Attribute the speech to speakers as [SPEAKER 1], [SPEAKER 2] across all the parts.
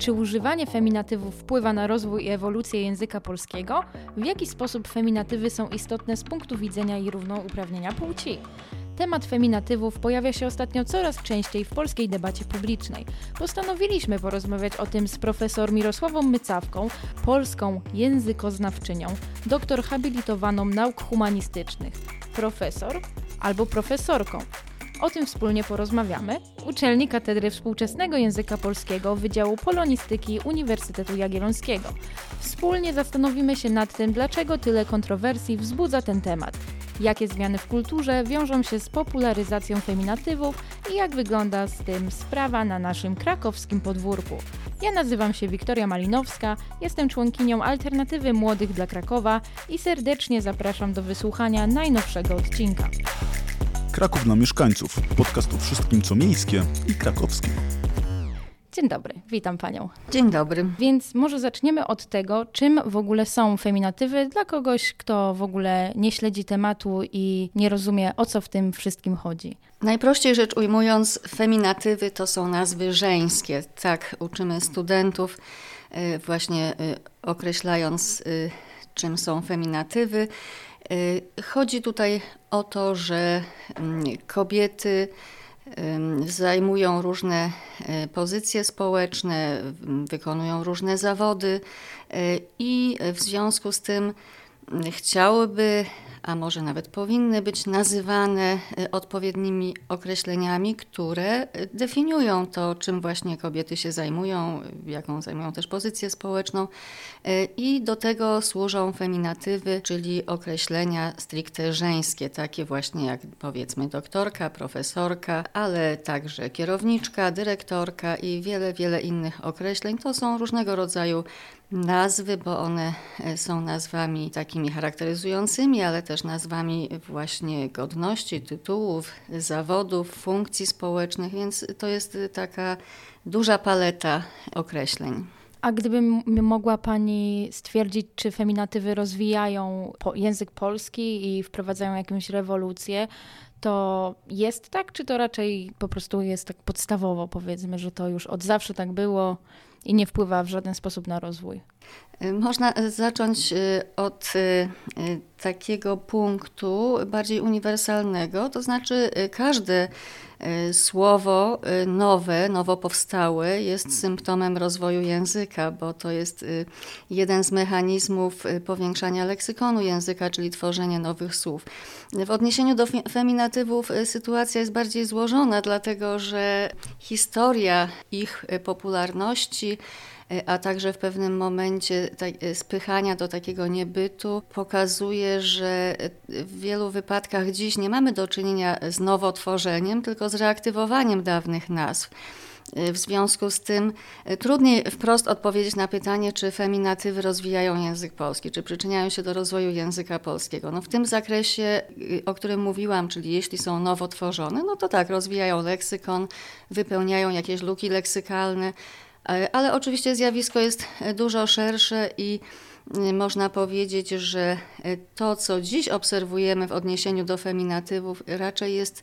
[SPEAKER 1] Czy używanie feminatywów wpływa na rozwój i ewolucję języka polskiego? W jaki sposób feminatywy są istotne z punktu widzenia i równouprawnienia płci? Temat feminatywów pojawia się ostatnio coraz częściej w polskiej debacie publicznej. Postanowiliśmy porozmawiać o tym z profesor Mirosławą Mycawką, polską językoznawczynią, doktor habilitowaną nauk humanistycznych, profesor albo profesorką. O tym wspólnie porozmawiamy. Uczelni Katedry Współczesnego Języka Polskiego Wydziału Polonistyki Uniwersytetu Jagiellońskiego. Wspólnie zastanowimy się nad tym, dlaczego tyle kontrowersji wzbudza ten temat jakie zmiany w kulturze wiążą się z popularyzacją feminatywów i jak wygląda z tym sprawa na naszym krakowskim podwórku. Ja nazywam się Wiktoria Malinowska, jestem członkinią Alternatywy Młodych dla Krakowa i serdecznie zapraszam do wysłuchania najnowszego odcinka.
[SPEAKER 2] Kraków dla mieszkańców. Podcast o wszystkim, co miejskie i krakowskie.
[SPEAKER 1] Dzień dobry, witam panią.
[SPEAKER 3] Dzień dobry.
[SPEAKER 1] Więc może zaczniemy od tego, czym w ogóle są feminatywy dla kogoś, kto w ogóle nie śledzi tematu i nie rozumie, o co w tym wszystkim chodzi.
[SPEAKER 3] Najprościej rzecz ujmując, feminatywy to są nazwy żeńskie. Tak uczymy studentów, y, właśnie y, określając, y, czym są feminatywy. Chodzi tutaj o to, że mm, kobiety zajmują różne e, pozycje społeczne, wykonują różne zawody e, i w związku z tym chciałyby a może nawet powinny być nazywane e, odpowiednimi określeniami, które e, definiują to, czym właśnie kobiety się zajmują, jaką zajmują też pozycję społeczną. I do tego służą feminatywy, czyli określenia stricte żeńskie, takie właśnie jak powiedzmy doktorka, profesorka, ale także kierowniczka, dyrektorka i wiele, wiele innych określeń. To są różnego rodzaju nazwy, bo one e, są nazwami takimi charakteryzującymi, ale też nazwami właśnie godności, tytułów, zawodów, funkcji społecznych, więc to jest taka duża paleta określeń.
[SPEAKER 1] A gdyby mogła Pani stwierdzić, czy feminatywy rozwijają język polski i wprowadzają jakąś rewolucję, to jest tak, czy to raczej po prostu jest tak podstawowo, powiedzmy, że to już od zawsze tak było i nie wpływa w żaden sposób na rozwój?
[SPEAKER 3] Można zacząć y, od y, takiego punktu bardziej uniwersalnego, to znaczy y, każde słowo nowe, nowo powstałe jest symptomem rozwoju języka, bo to jest jeden z mechanizmów powiększania leksykonu języka, czyli tworzenie nowych słów. W odniesieniu do feminatywów sytuacja jest bardziej złożona, dlatego że historia ich popularności a także w pewnym momencie spychania do takiego niebytu pokazuje, że w wielu wypadkach dziś nie mamy do czynienia z nowotworzeniem, tylko z reaktywowaniem dawnych nazw. W związku z tym e, trudniej wprost odpowiedzieć na pytanie, czy feminatywy rozwijają język polski, czy przyczyniają się do rozwoju języka polskiego. No w tym zakresie, o którym mówiłam, czyli jeśli są nowo tworzone, no to tak, rozwijają leksykon, wypełniają jakieś luki leksykalne, E, ale oczywiście zjawisko jest e, dużo szersze i e, można powiedzieć, że to, co dziś obserwujemy w odniesieniu do feminatywów, raczej jest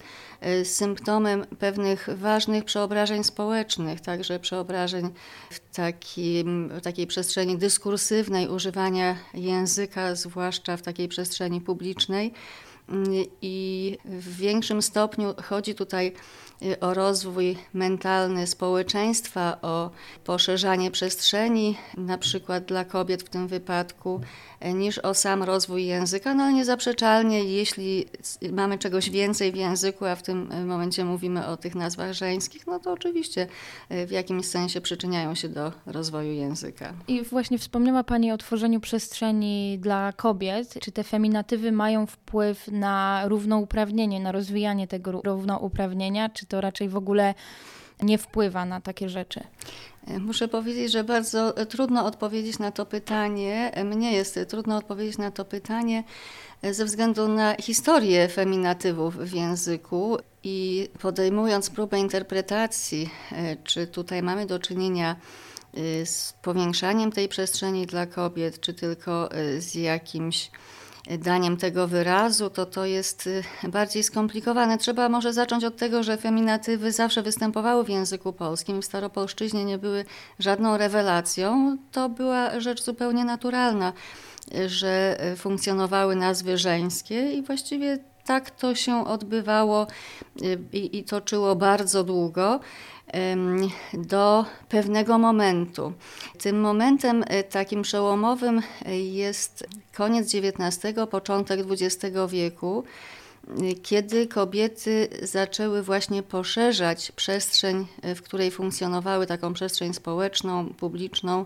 [SPEAKER 3] symptomem pewnych ważnych przeobrażeń społecznych, także przeobrażeń w, takim, w takiej przestrzeni dyskursywnej używania języka, zwłaszcza w takiej przestrzeni publicznej. I w większym stopniu chodzi tutaj Y, o rozwój mentalny społeczeństwa, o poszerzanie przestrzeni, na przykład dla kobiet w tym wypadku, E, niż o sam rozwój języka, no ale niezaprzeczalnie, jeśli mamy czegoś więcej w języku, a w tym e, momencie mówimy o tych nazwach żeńskich, no to oczywiście e, w jakimś sensie przyczyniają się do rozwoju języka.
[SPEAKER 1] I właśnie wspomniała Pani o tworzeniu przestrzeni dla kobiet. Czy te feminatywy mają wpływ na równouprawnienie, na rozwijanie tego równouprawnienia, czy to raczej w ogóle nie wpływa na takie rzeczy?
[SPEAKER 3] Muszę powiedzieć, że bardzo trudno odpowiedzieć na to pytanie. Mnie jest trudno odpowiedzieć na to pytanie ze względu na historię feminatywów w języku i podejmując próbę interpretacji, czy tutaj mamy do czynienia z powiększaniem tej przestrzeni dla kobiet, czy tylko z jakimś daniem tego wyrazu, to to jest bardziej skomplikowane. Trzeba może zacząć od tego, że feminatywy zawsze występowały w języku polskim. W staropolszczyźnie nie były żadną rewelacją. To była rzecz zupełnie naturalna, że funkcjonowały nazwy żeńskie i właściwie tak to się odbywało i, i toczyło bardzo długo do pewnego momentu. Tym momentem e, takim przełomowym e, jest koniec XIX, początek XX wieku, kiedy kobiety zaczęły właśnie poszerzać przestrzeń, w której funkcjonowały, taką przestrzeń społeczną, publiczną,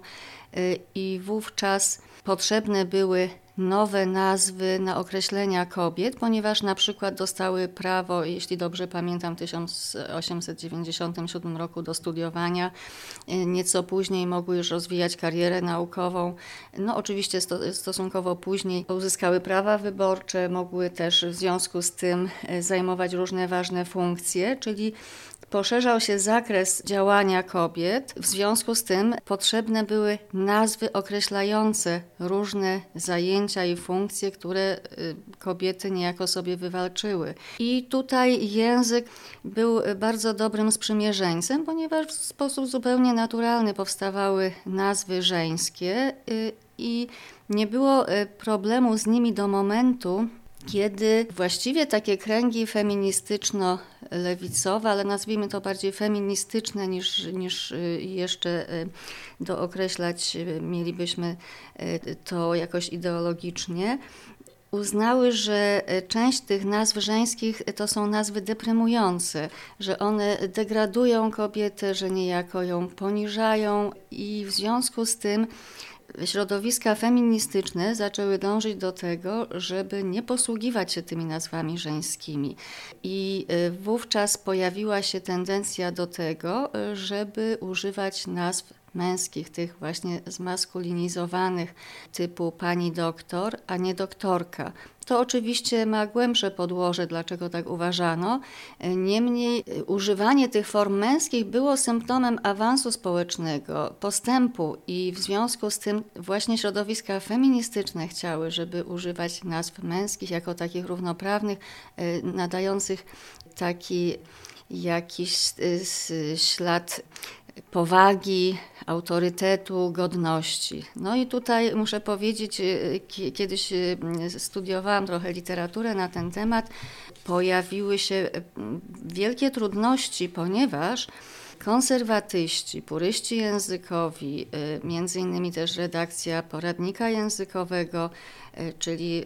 [SPEAKER 3] i wówczas potrzebne były nowe nazwy na określenia kobiet, ponieważ na przykład dostały prawo, jeśli dobrze pamiętam, w 1897 roku do studiowania. Nieco później mogły już rozwijać karierę naukową. No oczywiście stosunkowo później uzyskały prawa wyborcze, mogły też w związku z tym e, zajmować różne ważne funkcje, czyli Poszerzał się zakres działania kobiet, w związku z tym potrzebne były nazwy określające różne zajęcia i funkcje, które y, kobiety niejako sobie wywalczyły. I tutaj język był bardzo dobrym sprzymierzeńcem, ponieważ w sposób zupełnie naturalny powstawały nazwy żeńskie y, i nie było y, problemu z nimi do momentu, kiedy właściwie takie kręgi feministyczno-lewicowe, ale nazwijmy to bardziej feministyczne niż, niż y, jeszcze y, dookreślać y, mielibyśmy to jakoś ideologicznie, uznały, że część tych nazw żeńskich to są nazwy deprymujące, że one degradują kobietę, że niejako ją poniżają i w związku z tym środowiska feministyczne zaczęły dążyć do tego, żeby nie posługiwać się tymi nazwami żeńskimi. I y, wówczas pojawiła się tendencja do tego, żeby używać nazw męskich, tych właśnie zmaskulinizowanych, typu pani doktor, a nie doktorka. To oczywiście ma głębsze podłoże, dlaczego tak uważano. Niemniej używanie tych form męskich było symptomem awansu społecznego, postępu i w związku z tym właśnie środowiska feministyczne chciały, żeby używać nazw męskich jako takich równoprawnych, e, nadających taki jakiś e, ślad powagi, autorytetu, godności. No i tutaj muszę powiedzieć, y, kiedyś y, studiowałam trochę literaturę na ten temat, pojawiły się y, wielkie trudności, ponieważ konserwatyści, puryści językowi, między innymi też redakcja poradnika językowego, czyli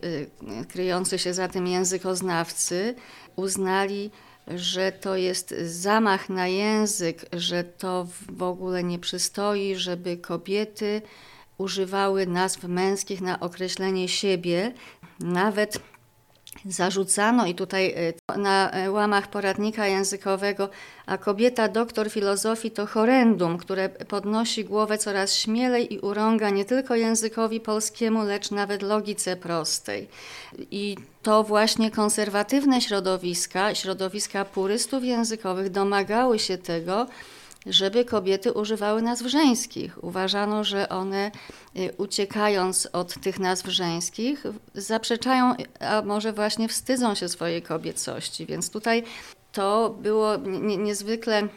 [SPEAKER 3] kryjący się za tym językoznawcy, uznali, że to jest zamach na język, że to w ogóle nie przystoi, żeby kobiety używały nazw męskich na określenie siebie, nawet zarzucano i tutaj e, na łamach poradnika językowego, a kobieta doktor filozofii to horrendum, które podnosi głowę coraz śmielej i urąga nie tylko językowi polskiemu, lecz nawet logice prostej. I to właśnie konserwatywne środowiska, środowiska purystów językowych domagały się tego, żeby kobiety używały nazw żeńskich. Uważano, że one y, uciekając od tych nazw żeńskich zaprzeczają, a może właśnie wstydzą się swojej kobiecości. Więc tutaj to było niezwykle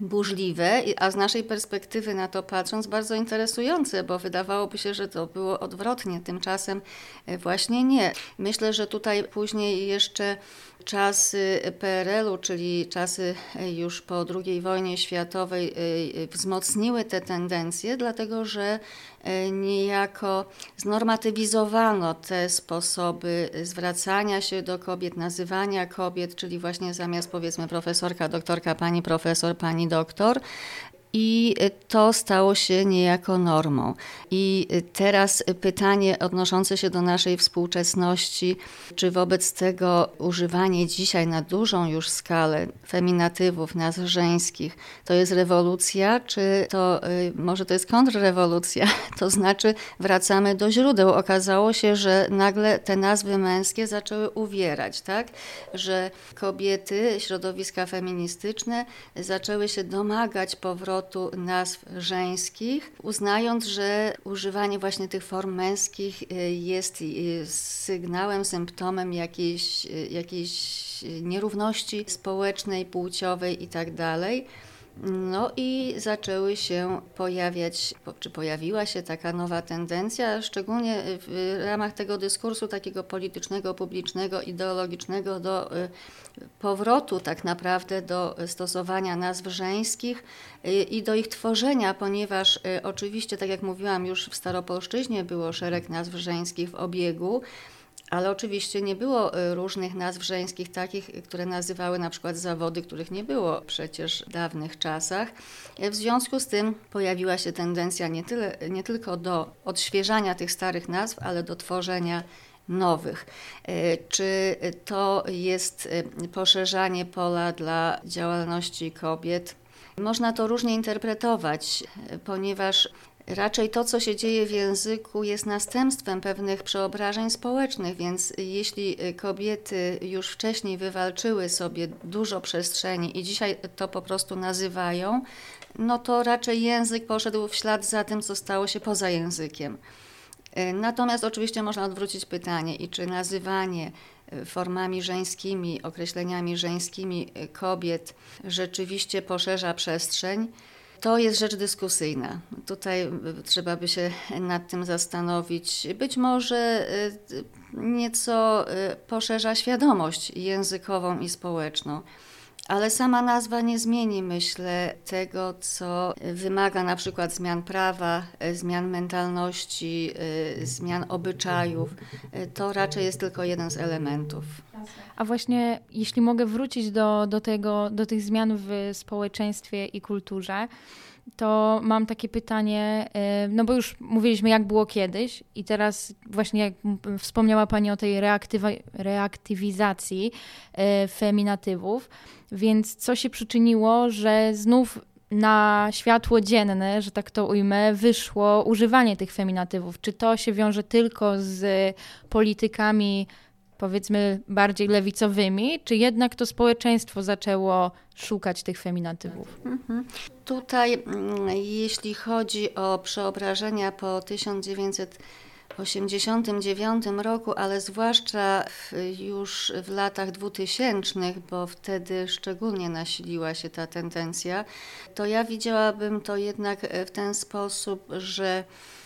[SPEAKER 3] burzliwe, a z naszej perspektywy na to patrząc bardzo interesujące, bo wydawałoby się, że to było odwrotnie, tymczasem y, właśnie nie. Myślę, że tutaj później jeszcze Czasy PRL-u, czyli czasy już po II wojnie światowej, y, y, wzmocniły te tendencje, dlatego że niejako znormatywizowano te sposoby zwracania się do kobiet, nazywania kobiet, czyli właśnie zamiast powiedzmy profesorka, doktorka, pani profesor, pani doktor, i to stało się niejako normą. I teraz pytanie odnoszące się do naszej współczesności, czy wobec tego używanie dzisiaj na dużą już skalę feminatywów, nazw żeńskich, to jest rewolucja, czy to y, może to jest kontrrewolucja? To znaczy wracamy do źródeł. Okazało się, że nagle te nazwy męskie zaczęły uwierać, tak? Że kobiety, środowiska feministyczne zaczęły się domagać powrotu nazw żeńskich, uznając, że używanie właśnie tych form męskich jest sygnałem, symptomem jakiejś, jakiejś nierówności społecznej, płciowej itd. No i zaczęły się pojawiać, czy pojawiła się taka nowa tendencja, szczególnie w ramach tego dyskursu takiego politycznego, publicznego, ideologicznego do y, powrotu tak naprawdę do stosowania nazw żeńskich y, i do ich tworzenia, ponieważ y, oczywiście, tak jak mówiłam, już w Staropolszczyźnie było szereg nazw żeńskich w obiegu, ale oczywiście nie było y, różnych nazw żeńskich, takich, które nazywały na przykład zawody, których nie było przecież w dawnych czasach. W związku z tym pojawiła się tendencja nie, tyle, nie tylko do odświeżania tych starych nazw, ale do tworzenia nowych. Y, czy to jest y, poszerzanie pola dla działalności kobiet? Można to różnie interpretować, ponieważ Raczej to, co się dzieje w języku, jest następstwem pewnych przeobrażeń społecznych, więc jeśli y, kobiety już wcześniej wywalczyły sobie dużo przestrzeni i dzisiaj to po prostu nazywają, no to raczej język poszedł w ślad za tym, co stało się poza językiem. Y, natomiast oczywiście można odwrócić pytanie, i czy nazywanie y, formami żeńskimi, określeniami żeńskimi kobiet rzeczywiście poszerza przestrzeń to jest rzecz dyskusyjna. Tutaj trzeba by się nad tym zastanowić. Być może y, nieco y, poszerza świadomość językową i społeczną. Ale sama nazwa nie zmieni, myślę, tego, co wymaga na przykład zmian prawa, y, zmian mentalności, zmian obyczajów. To raczej jest tylko jeden z elementów.
[SPEAKER 1] A właśnie, jeśli mogę wrócić do, do, tego, do tych zmian w społeczeństwie i kulturze, to mam takie pytanie, y, no bo już mówiliśmy, jak było kiedyś, i teraz właśnie jak wspomniała Pani o tej reaktywizacji y, feminatywów, więc co się przyczyniło, że znów na światło dzienne, że tak to ujmę, wyszło używanie tych feminatywów? Czy to się wiąże tylko z politykami powiedzmy bardziej lewicowymi, czy jednak to społeczeństwo zaczęło szukać tych feminatywów? Mhm.
[SPEAKER 3] Tutaj, mm, jeśli chodzi o przeobrażenia po 1989 roku, ale zwłaszcza już w latach 2000, bo wtedy szczególnie nasiliła się ta tendencja, to ja widziałabym to jednak w ten sposób, że E,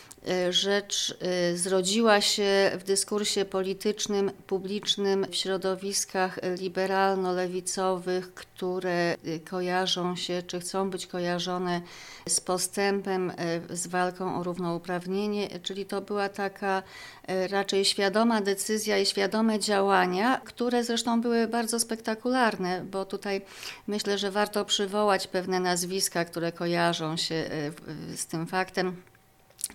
[SPEAKER 3] rzecz e, zrodziła się w dyskursie politycznym, publicznym, w środowiskach liberalno-lewicowych, które e, kojarzą się, czy chcą być kojarzone z postępem, z walką o równouprawnienie, czyli to była taka raczej świadoma decyzja i świadome działania, które zresztą były bardzo spektakularne, bo tutaj myślę, że warto przywołać pewne nazwiska, które kojarzą się z tym faktem.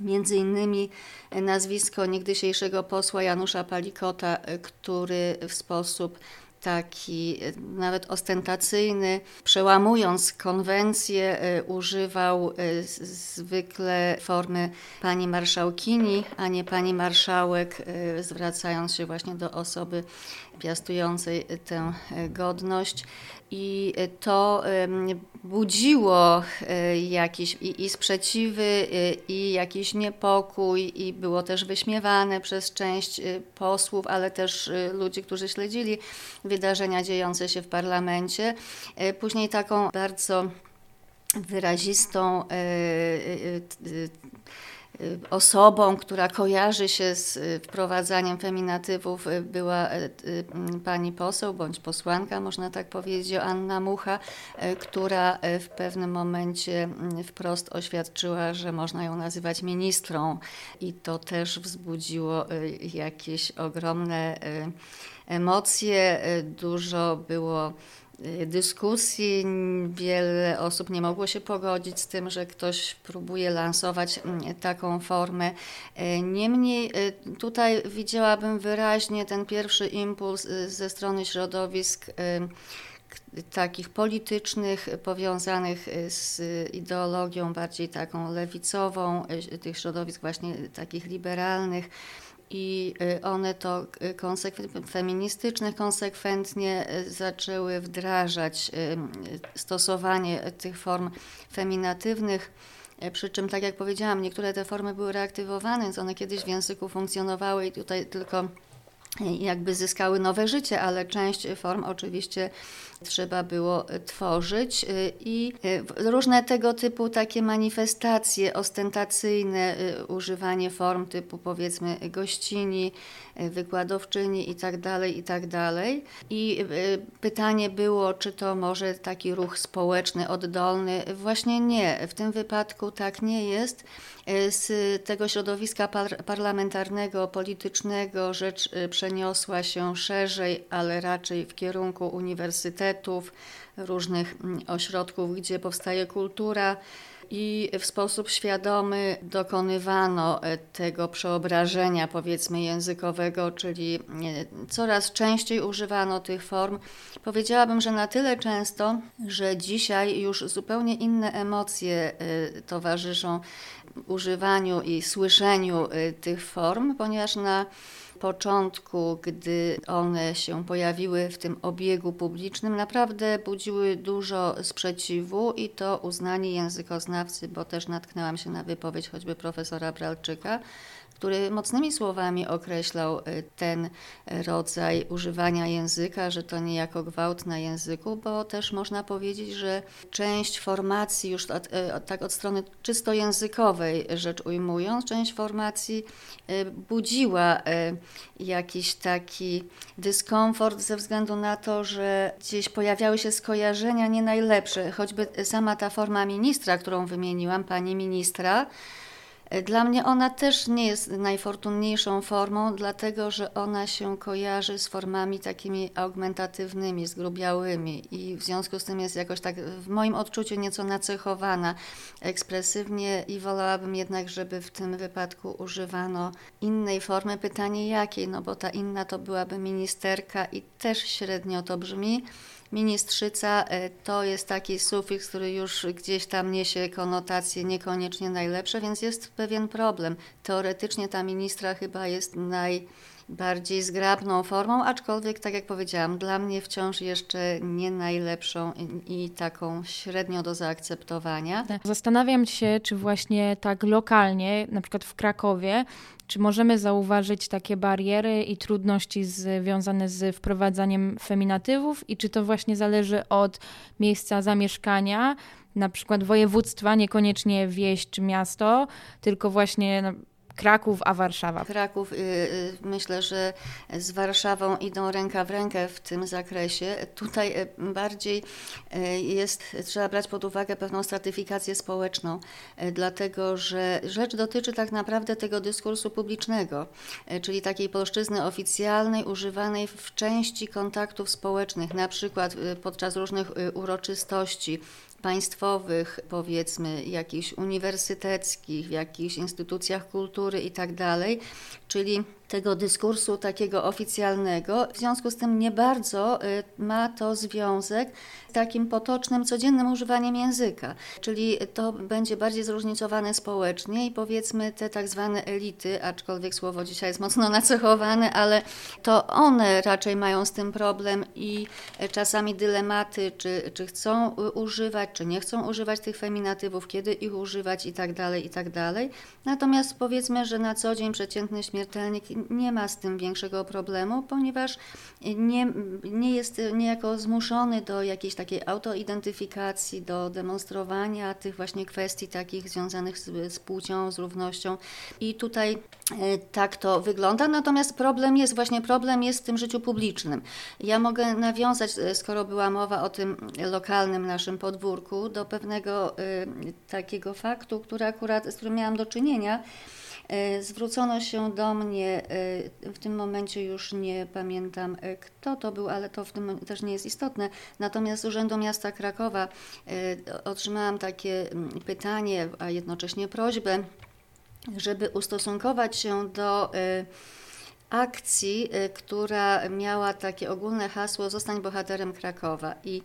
[SPEAKER 3] Między innymi nazwisko niegdysiejszego posła Janusza Palikota, który w sposób taki nawet ostentacyjny, przełamując konwencję, e, używał e, zwykle formy pani marszałkini, a nie pani marszałek, e, zwracając się właśnie do osoby piastującej tę godność. I to budziło jakieś i, i sprzeciwy, i jakiś niepokój, i było też wyśmiewane przez część posłów, ale też ludzi, którzy śledzili wydarzenia dziejące się w parlamencie. Później taką bardzo wyrazistą osobą, która kojarzy się z y, wprowadzaniem feminatywów y, była pani poseł bądź posłanka, można tak powiedzieć, Anna Mucha, która w pewnym momencie wprost oświadczyła, że można ją nazywać ministrą. I to też wzbudziło jakieś ogromne emocje, dużo było Y, dyskusji. Wiele osób nie mogło się pogodzić z tym, że ktoś próbuje lansować mm, taką formę. Y, niemniej y, tutaj widziałabym wyraźnie ten pierwszy impuls ze strony środowisk takich politycznych, powiązanych z ideologią bardziej taką lewicową, tych środowisk właśnie takich liberalnych i one to konsekwent, feministyczne konsekwentnie zaczęły wdrażać stosowanie tych form feminatywnych. Przy czym, tak jak powiedziałam, niektóre te formy były reaktywowane, więc one kiedyś w języku funkcjonowały i tutaj tylko jakby zyskały nowe życie, ale część form oczywiście trzeba było tworzyć. Y, i y, różne tego typu takie manifestacje ostentacyjne, y, używanie form typu powiedzmy gościni, wykładowczyni i tak dalej, i tak dalej. I pytanie było, czy to może taki ruch społeczny, oddolny? Właśnie nie. W tym wypadku tak nie jest. Z tego środowiska par parlamentarnego, politycznego rzecz przeniosła się szerzej, ale raczej w kierunku uniwersytetów, różnych mm, ośrodków, gdzie powstaje kultura i w sposób świadomy dokonywano e, tego przeobrażenia, powiedzmy, językowego, czyli e, coraz częściej używano tych form. Powiedziałabym, że na tyle często, że dzisiaj już zupełnie inne emocje e, towarzyszą używaniu i słyszeniu tych form, ponieważ na początku, gdy one się pojawiły w tym obiegu publicznym, naprawdę budziły dużo sprzeciwu i to uznani językoznawcy, bo też natknęłam się na wypowiedź choćby profesora Bralczyka, który mocnymi słowami określał y, ten rodzaj używania języka, że to niejako gwałt na języku, bo też można powiedzieć, że część formacji, już y, tak od strony czysto językowej rzecz ujmując, część formacji y, budziła jakiś taki dyskomfort ze względu na to, że gdzieś pojawiały się skojarzenia nie najlepsze, choćby sama ta forma ministra, którą wymieniłam, pani ministra, dla mnie ona też nie jest najfortunniejszą formą, dlatego że ona się kojarzy z formami takimi augmentatywnymi, zgrubiałymi i w związku z tym jest jakoś tak w moim odczuciu nieco nacechowana ekspresywnie i wolałabym jednak, żeby w tym wypadku używano innej formy. Pytanie jakiej, no bo ta inna to byłaby ministerka i też średnio to brzmi. Ministrzyca e, to jest taki sufiks, który już gdzieś tam niesie konotacje niekoniecznie najlepsze, więc jest pewien problem. Teoretycznie ta ministra chyba jest najbardziej zgrabną formą, aczkolwiek, tak jak powiedziałam, dla mnie wciąż jeszcze nie najlepszą i, i taką średnio do zaakceptowania.
[SPEAKER 1] Zastanawiam się, czy właśnie tak lokalnie, na przykład w Krakowie, czy możemy zauważyć takie bariery i trudności związane z wprowadzaniem feminatywów? I czy to właśnie zależy od miejsca zamieszkania, na przykład województwa, niekoniecznie wieś czy miasto, tylko właśnie Kraków, a Warszawa.
[SPEAKER 3] Kraków, y, y, myślę, że z Warszawą idą ręka w rękę w tym zakresie. Tutaj y, bardziej jest, trzeba brać pod uwagę pewną stratyfikację społeczną, dlatego że rzecz dotyczy tak naprawdę tego dyskursu publicznego, czyli takiej polszczyzny oficjalnej, używanej w części kontaktów społecznych, na przykład podczas różnych uroczystości, państwowych, powiedzmy, jakichś uniwersyteckich, w jakichś instytucjach kultury i tak czyli tego dyskursu takiego oficjalnego. W związku z tym nie bardzo y, ma to związek z takim potocznym, codziennym używaniem języka. Czyli to będzie bardziej zróżnicowane społecznie i powiedzmy te tak zwane elity, aczkolwiek słowo dzisiaj jest mocno nacechowane, ale to one raczej mają z tym problem i czasami dylematy, czy, czy chcą używać, czy nie chcą używać tych feminatywów, kiedy ich używać i tak dalej, i tak dalej. Natomiast powiedzmy, że na co dzień przeciętny śmiertelnik nie ma z tym większego problemu, ponieważ nie, nie jest niejako zmuszony do jakiejś takiej autoidentyfikacji, do demonstrowania tych właśnie kwestii takich związanych z, z płcią, z równością. I tutaj e, tak to wygląda. Natomiast problem jest, właśnie problem jest w tym życiu publicznym. Ja mogę nawiązać, e, skoro była mowa o tym lokalnym naszym podwórku, do pewnego y, takiego faktu, który akurat, z którym miałam do czynienia. E, zwrócono się do mnie, e, w tym momencie już nie pamiętam e, kto to był, ale to w tym też nie jest istotne. Natomiast z Urzędu Miasta Krakowa otrzymałam takie pytanie, a jednocześnie prośbę, żeby ustosunkować się do akcji, y, która miała takie ogólne hasło Zostań bohaterem Krakowa. I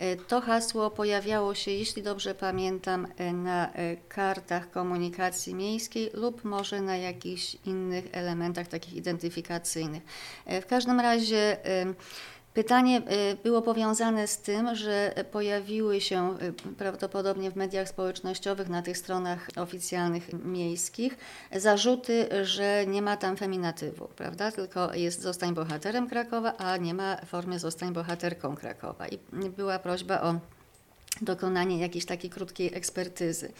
[SPEAKER 3] y, to hasło pojawiało się, jeśli dobrze pamiętam, y, na kartach komunikacji miejskiej lub może na jakichś innych elementach takich identyfikacyjnych. W każdym razie Pytanie y, było powiązane z tym, że pojawiły się y, prawdopodobnie w mediach społecznościowych, na tych stronach oficjalnych miejskich, zarzuty, że nie ma tam feminatywu, prawda? Tylko jest zostań bohaterem Krakowa, a nie ma formy zostań bohaterką Krakowa. I była prośba o dokonanie jakiejś takiej krótkiej ekspertyzy.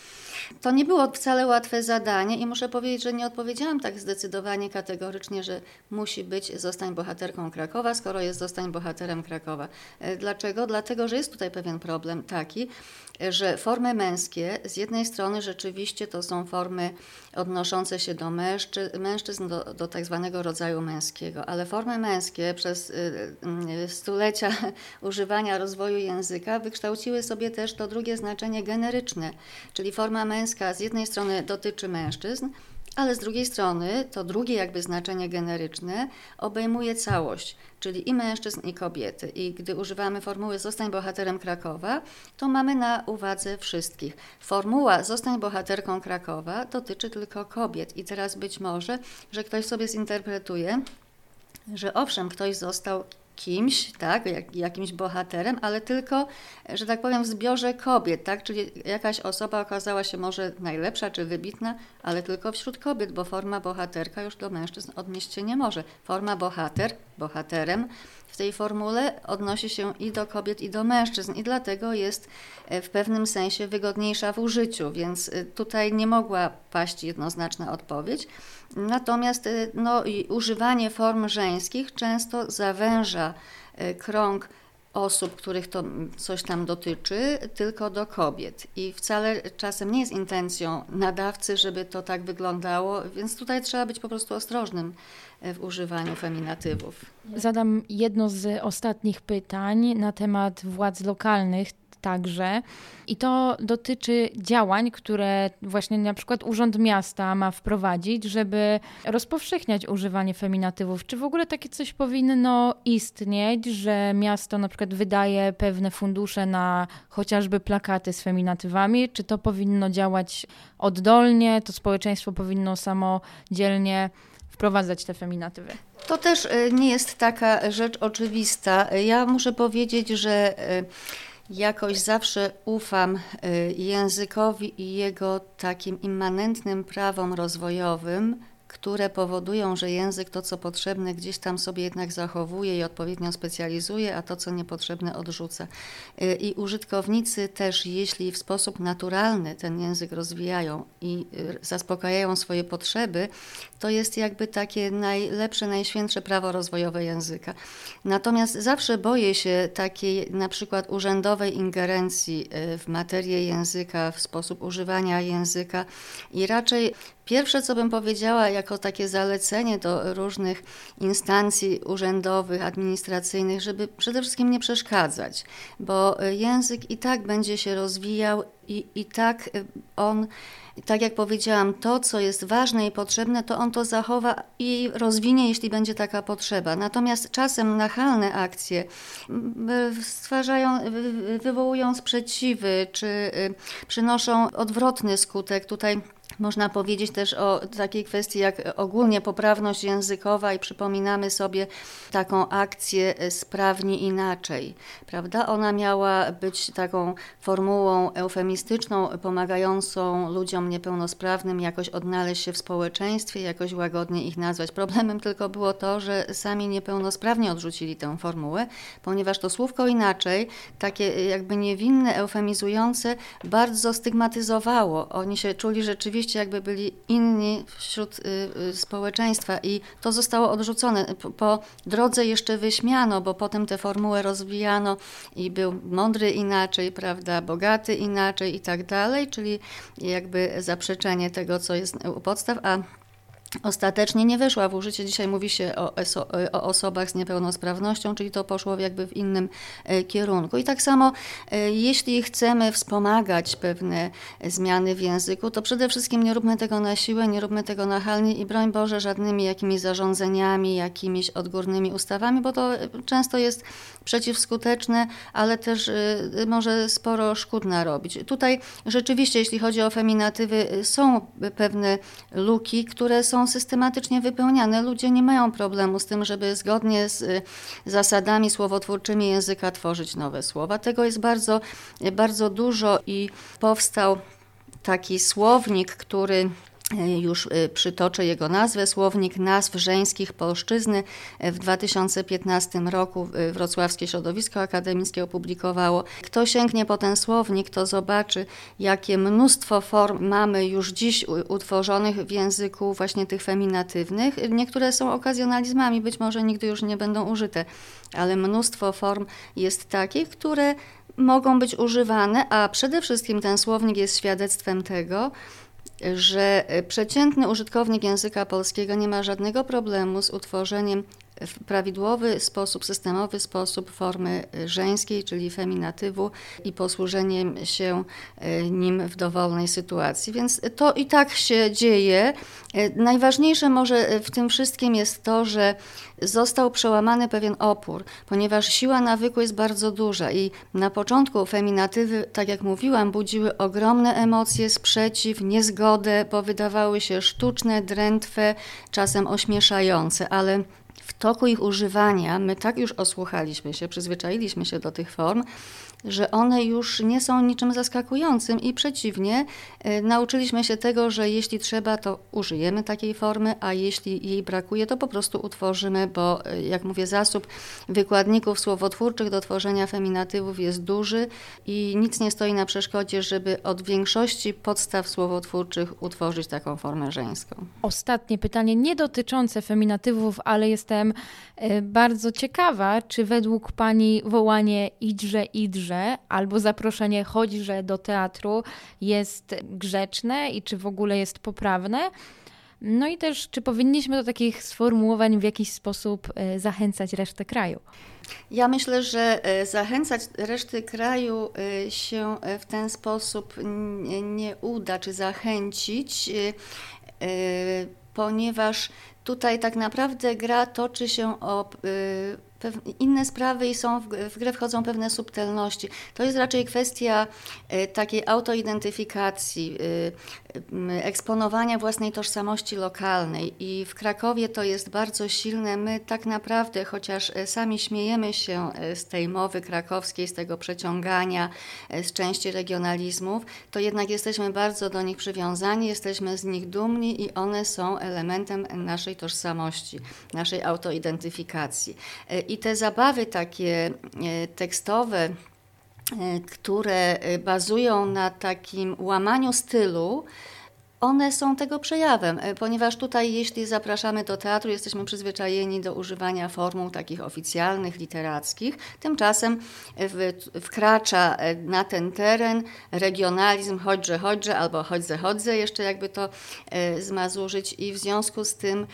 [SPEAKER 3] To nie było wcale łatwe zadanie i muszę powiedzieć, że nie odpowiedziałam tak zdecydowanie, kategorycznie, że musi być zostań bohaterką Krakowa, skoro jest zostań bohaterem Krakowa. E, dlaczego? Dlatego, że jest tutaj pewien problem taki, że formy męskie z jednej strony rzeczywiście to są formy odnoszące się do mężczyzn, mężczyzn do, do tak zwanego rodzaju męskiego, ale formy męskie przez y, y, stulecia używania rozwoju języka wykształciły sobie też to drugie znaczenie generyczne, czyli forma męska z jednej strony dotyczy mężczyzn, ale z drugiej strony to drugie jakby znaczenie generyczne obejmuje całość, czyli i mężczyzn, i kobiety. I gdy używamy formuły Zostań bohaterem Krakowa, to mamy na uwadze wszystkich. Formuła Zostań bohaterką Krakowa dotyczy tylko kobiet. I teraz być może, że ktoś sobie zinterpretuje, że owszem, ktoś został kimś, tak, jak, jakimś bohaterem, ale tylko, że tak powiem, w zbiorze kobiet, tak, czyli jakaś osoba okazała się może najlepsza czy wybitna, ale tylko wśród kobiet, bo forma bohaterka już do mężczyzn odnieść się nie może. Forma bohater, bohaterem w tej formule odnosi się i do kobiet, i do mężczyzn, i dlatego jest e, w pewnym sensie wygodniejsza w użyciu, więc e, tutaj nie mogła paść jednoznaczna odpowiedź. Natomiast e, no, używanie form żeńskich często zawęża krąg osób, których to coś tam dotyczy, tylko do kobiet. I wcale czasem nie jest intencją nadawcy, żeby to tak wyglądało, więc tutaj trzeba być po prostu ostrożnym w używaniu feminatywów.
[SPEAKER 1] Zadam jedno z ostatnich pytań na temat władz lokalnych także. I to dotyczy działań, które właśnie na przykład Urząd Miasta ma wprowadzić, żeby rozpowszechniać używanie feminatywów. Czy w ogóle takie coś powinno istnieć, że miasto na przykład wydaje pewne fundusze na chociażby plakaty z feminatywami? Czy to powinno działać oddolnie? To społeczeństwo powinno samodzielnie wprowadzać te feminatywy?
[SPEAKER 3] To też y, nie jest taka rzecz oczywista. Ja muszę powiedzieć, że y, jakoś zawsze ufam y, językowi i jego takim immanentnym prawom rozwojowym, które powodują, że język to, co potrzebne, gdzieś tam sobie jednak zachowuje i odpowiednio specjalizuje, a to, co niepotrzebne, odrzuca. Y, I użytkownicy też, jeśli w sposób naturalny ten język rozwijają i y, zaspokajają swoje potrzeby, to jest jakby takie najlepsze, najświętsze prawo rozwojowe języka. Natomiast zawsze boję się takiej na przykład urzędowej ingerencji y, w materię języka, w sposób używania języka i raczej Pierwsze, co bym powiedziała, jako takie zalecenie do różnych instancji urzędowych, administracyjnych, żeby przede wszystkim nie przeszkadzać, bo język i tak będzie się rozwijał i, i tak on, tak jak powiedziałam, to, co jest ważne i potrzebne, to on to zachowa i rozwinie, jeśli będzie taka potrzeba. Natomiast czasem nachalne akcje stwarzają, wywołują sprzeciwy, czy y, przynoszą odwrotny skutek. Tutaj można powiedzieć też o takiej kwestii jak ogólnie poprawność językowa i przypominamy sobie taką akcję e, sprawnie inaczej, prawda? Ona miała być taką formułą eufemistyczną, pomagającą ludziom niepełnosprawnym jakoś odnaleźć się w społeczeństwie, jakoś łagodnie ich nazwać. Problemem tylko było to, że sami niepełnosprawnie odrzucili tę formułę, ponieważ to słówko inaczej, takie e, jakby niewinne, eufemizujące, bardzo stygmatyzowało. Oni się czuli rzeczywiście jakby byli inni wśród y, y, społeczeństwa i to zostało odrzucone. Po drodze jeszcze wyśmiano, bo potem tę formułę rozwijano i był mądry inaczej, prawda, bogaty inaczej i tak dalej, czyli jakby zaprzeczenie tego, co jest u podstaw, a ostatecznie nie weszła w użycie. Dzisiaj mówi się o, o, osobach z niepełnosprawnością, czyli to poszło jakby w innym e, kierunku. I tak samo, e, jeśli chcemy wspomagać pewne zmiany w języku, to przede wszystkim nie róbmy tego na siłę, nie róbmy tego nachalnie i broń Boże żadnymi jakimiś zarządzeniami, jakimiś odgórnymi ustawami, bo to często jest przeciwskuteczne, ale też e, może sporo szkód narobić. Tutaj rzeczywiście, jeśli chodzi o feminatywy, są pewne luki, które są systematycznie wypełniane. Ludzie nie mają problemu z tym, żeby zgodnie z y, zasadami słowotwórczymi języka tworzyć nowe słowa. Tego jest bardzo, bardzo dużo i powstał taki słownik, który już e, przytoczę jego nazwę, Słownik Nazw Żeńskich Polszczyzny. W 2015 roku Wrocławskie Środowisko Akademickie opublikowało. Kto sięgnie po ten słownik, to zobaczy, jakie mnóstwo form mamy już dziś utworzonych w języku właśnie tych feminatywnych. Niektóre są okazjonalizmami, być może nigdy już nie będą użyte, ale mnóstwo form jest takich, które mogą być używane, a przede wszystkim ten słownik jest świadectwem tego, że przeciętny użytkownik języka polskiego nie ma żadnego problemu z utworzeniem w prawidłowy sposób, systemowy sposób formy żeńskiej, czyli feminatywu i posłużeniem się e, nim w dowolnej sytuacji. Więc to i tak się dzieje. E, najważniejsze może w tym wszystkim jest to, że został przełamany pewien opór, ponieważ siła nawyku jest bardzo duża i na początku feminatywy, tak jak mówiłam, budziły ogromne emocje, sprzeciw, niezgodę, bo wydawały się sztuczne, drętwe, czasem ośmieszające, ale w toku ich używania my tak już osłuchaliśmy się, przyzwyczailiśmy się do tych form, że one już nie są niczym zaskakującym i przeciwnie, e, nauczyliśmy się tego, że jeśli trzeba, to użyjemy takiej formy, a jeśli jej brakuje, to po prostu utworzymy, bo e, jak mówię, zasób wykładników słowotwórczych do tworzenia feminatywów jest duży i nic nie stoi na przeszkodzie, żeby od większości podstaw słowotwórczych utworzyć taką formę żeńską.
[SPEAKER 1] Ostatnie pytanie, nie dotyczące feminatywów, ale jestem e, bardzo ciekawa, czy według Pani wołanie idrze, idrze albo zaproszenie chodźże do teatru jest grzeczne i czy w ogóle jest poprawne. No i też, czy powinniśmy do takich sformułowań w jakiś sposób e, zachęcać resztę kraju?
[SPEAKER 3] Ja myślę, że e, zachęcać reszty kraju się w ten sposób nie uda, czy zachęcić, ponieważ tutaj tak naprawdę gra toczy się o inne sprawy i są w, w grę wchodzą pewne subtelności. To jest raczej kwestia e, takiej autoidentyfikacji, e, eksponowania własnej tożsamości lokalnej i w Krakowie to jest bardzo silne. My tak naprawdę, chociaż e, sami śmiejemy się z tej mowy krakowskiej, z tego przeciągania, z części regionalizmów, to jednak jesteśmy bardzo do nich przywiązani, jesteśmy z nich dumni i one są elementem naszej tożsamości, naszej autoidentyfikacji. I te zabawy takie e, tekstowe, e, które e, bazują na takim łamaniu stylu, one są tego przejawem, e, ponieważ tutaj, jeśli zapraszamy do teatru, jesteśmy przyzwyczajeni do używania formuł takich oficjalnych, literackich. Tymczasem w, wkracza e, na ten teren regionalizm chodźże, chodźże albo chodźże, chodźże, jeszcze jakby to e, zmazurzyć i w związku z tym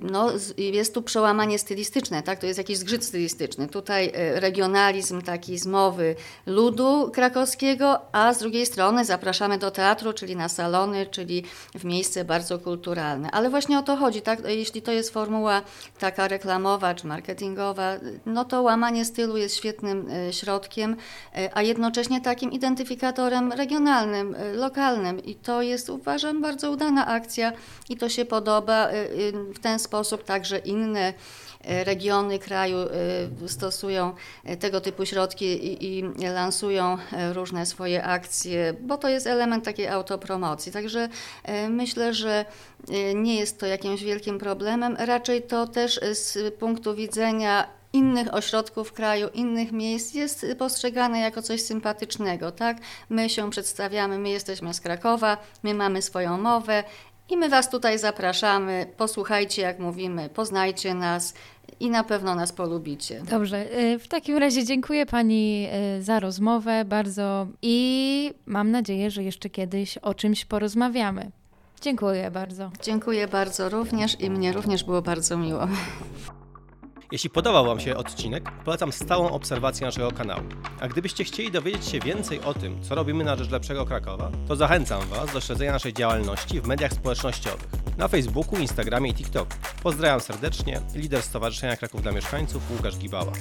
[SPEAKER 3] no, jest tu przełamanie stylistyczne, tak? to jest jakiś zgrzyt stylistyczny. Tutaj regionalizm taki z mowy ludu krakowskiego, a z drugiej strony zapraszamy do teatru, czyli na salony, czyli w miejsce bardzo kulturalne. Ale właśnie o to chodzi, tak? Jeśli to jest formuła taka reklamowa czy marketingowa, no to łamanie stylu jest świetnym e, środkiem, e, a jednocześnie takim identyfikatorem regionalnym, e, lokalnym. I to jest, uważam, bardzo udana akcja i to się podoba. W ten sposób także inne regiony kraju y, stosują y, tego typu środki i, i, lansują różne swoje akcje, bo to jest element takiej autopromocji. Także myślę, że nie jest to jakimś wielkim problemem. Raczej to też z punktu widzenia innych ośrodków kraju, innych miejsc jest postrzegane jako coś sympatycznego, tak? My się przedstawiamy, my jesteśmy z Krakowa, my mamy swoją mowę i my Was tutaj zapraszamy. Posłuchajcie, jak mówimy, poznajcie nas, i na pewno nas polubicie.
[SPEAKER 1] Dobrze, y, w takim razie dziękuję Pani y, za rozmowę bardzo i mam nadzieję, że jeszcze kiedyś o czymś porozmawiamy. Dziękuję bardzo.
[SPEAKER 3] Dziękuję bardzo również i mnie również było bardzo miło.
[SPEAKER 4] Jeśli podobał Wam się odcinek, polecam stałą obserwację naszego kanału. A gdybyście chcieli dowiedzieć się więcej o tym, co robimy na rzecz lepszego Krakowa, to zachęcam Was do śledzenia naszej działalności w mediach społecznościowych na Facebooku, Instagramie i TikToku. Pozdrawiam serdecznie, lider Stowarzyszenia Kraków dla Mieszkańców Łukasz Gibała.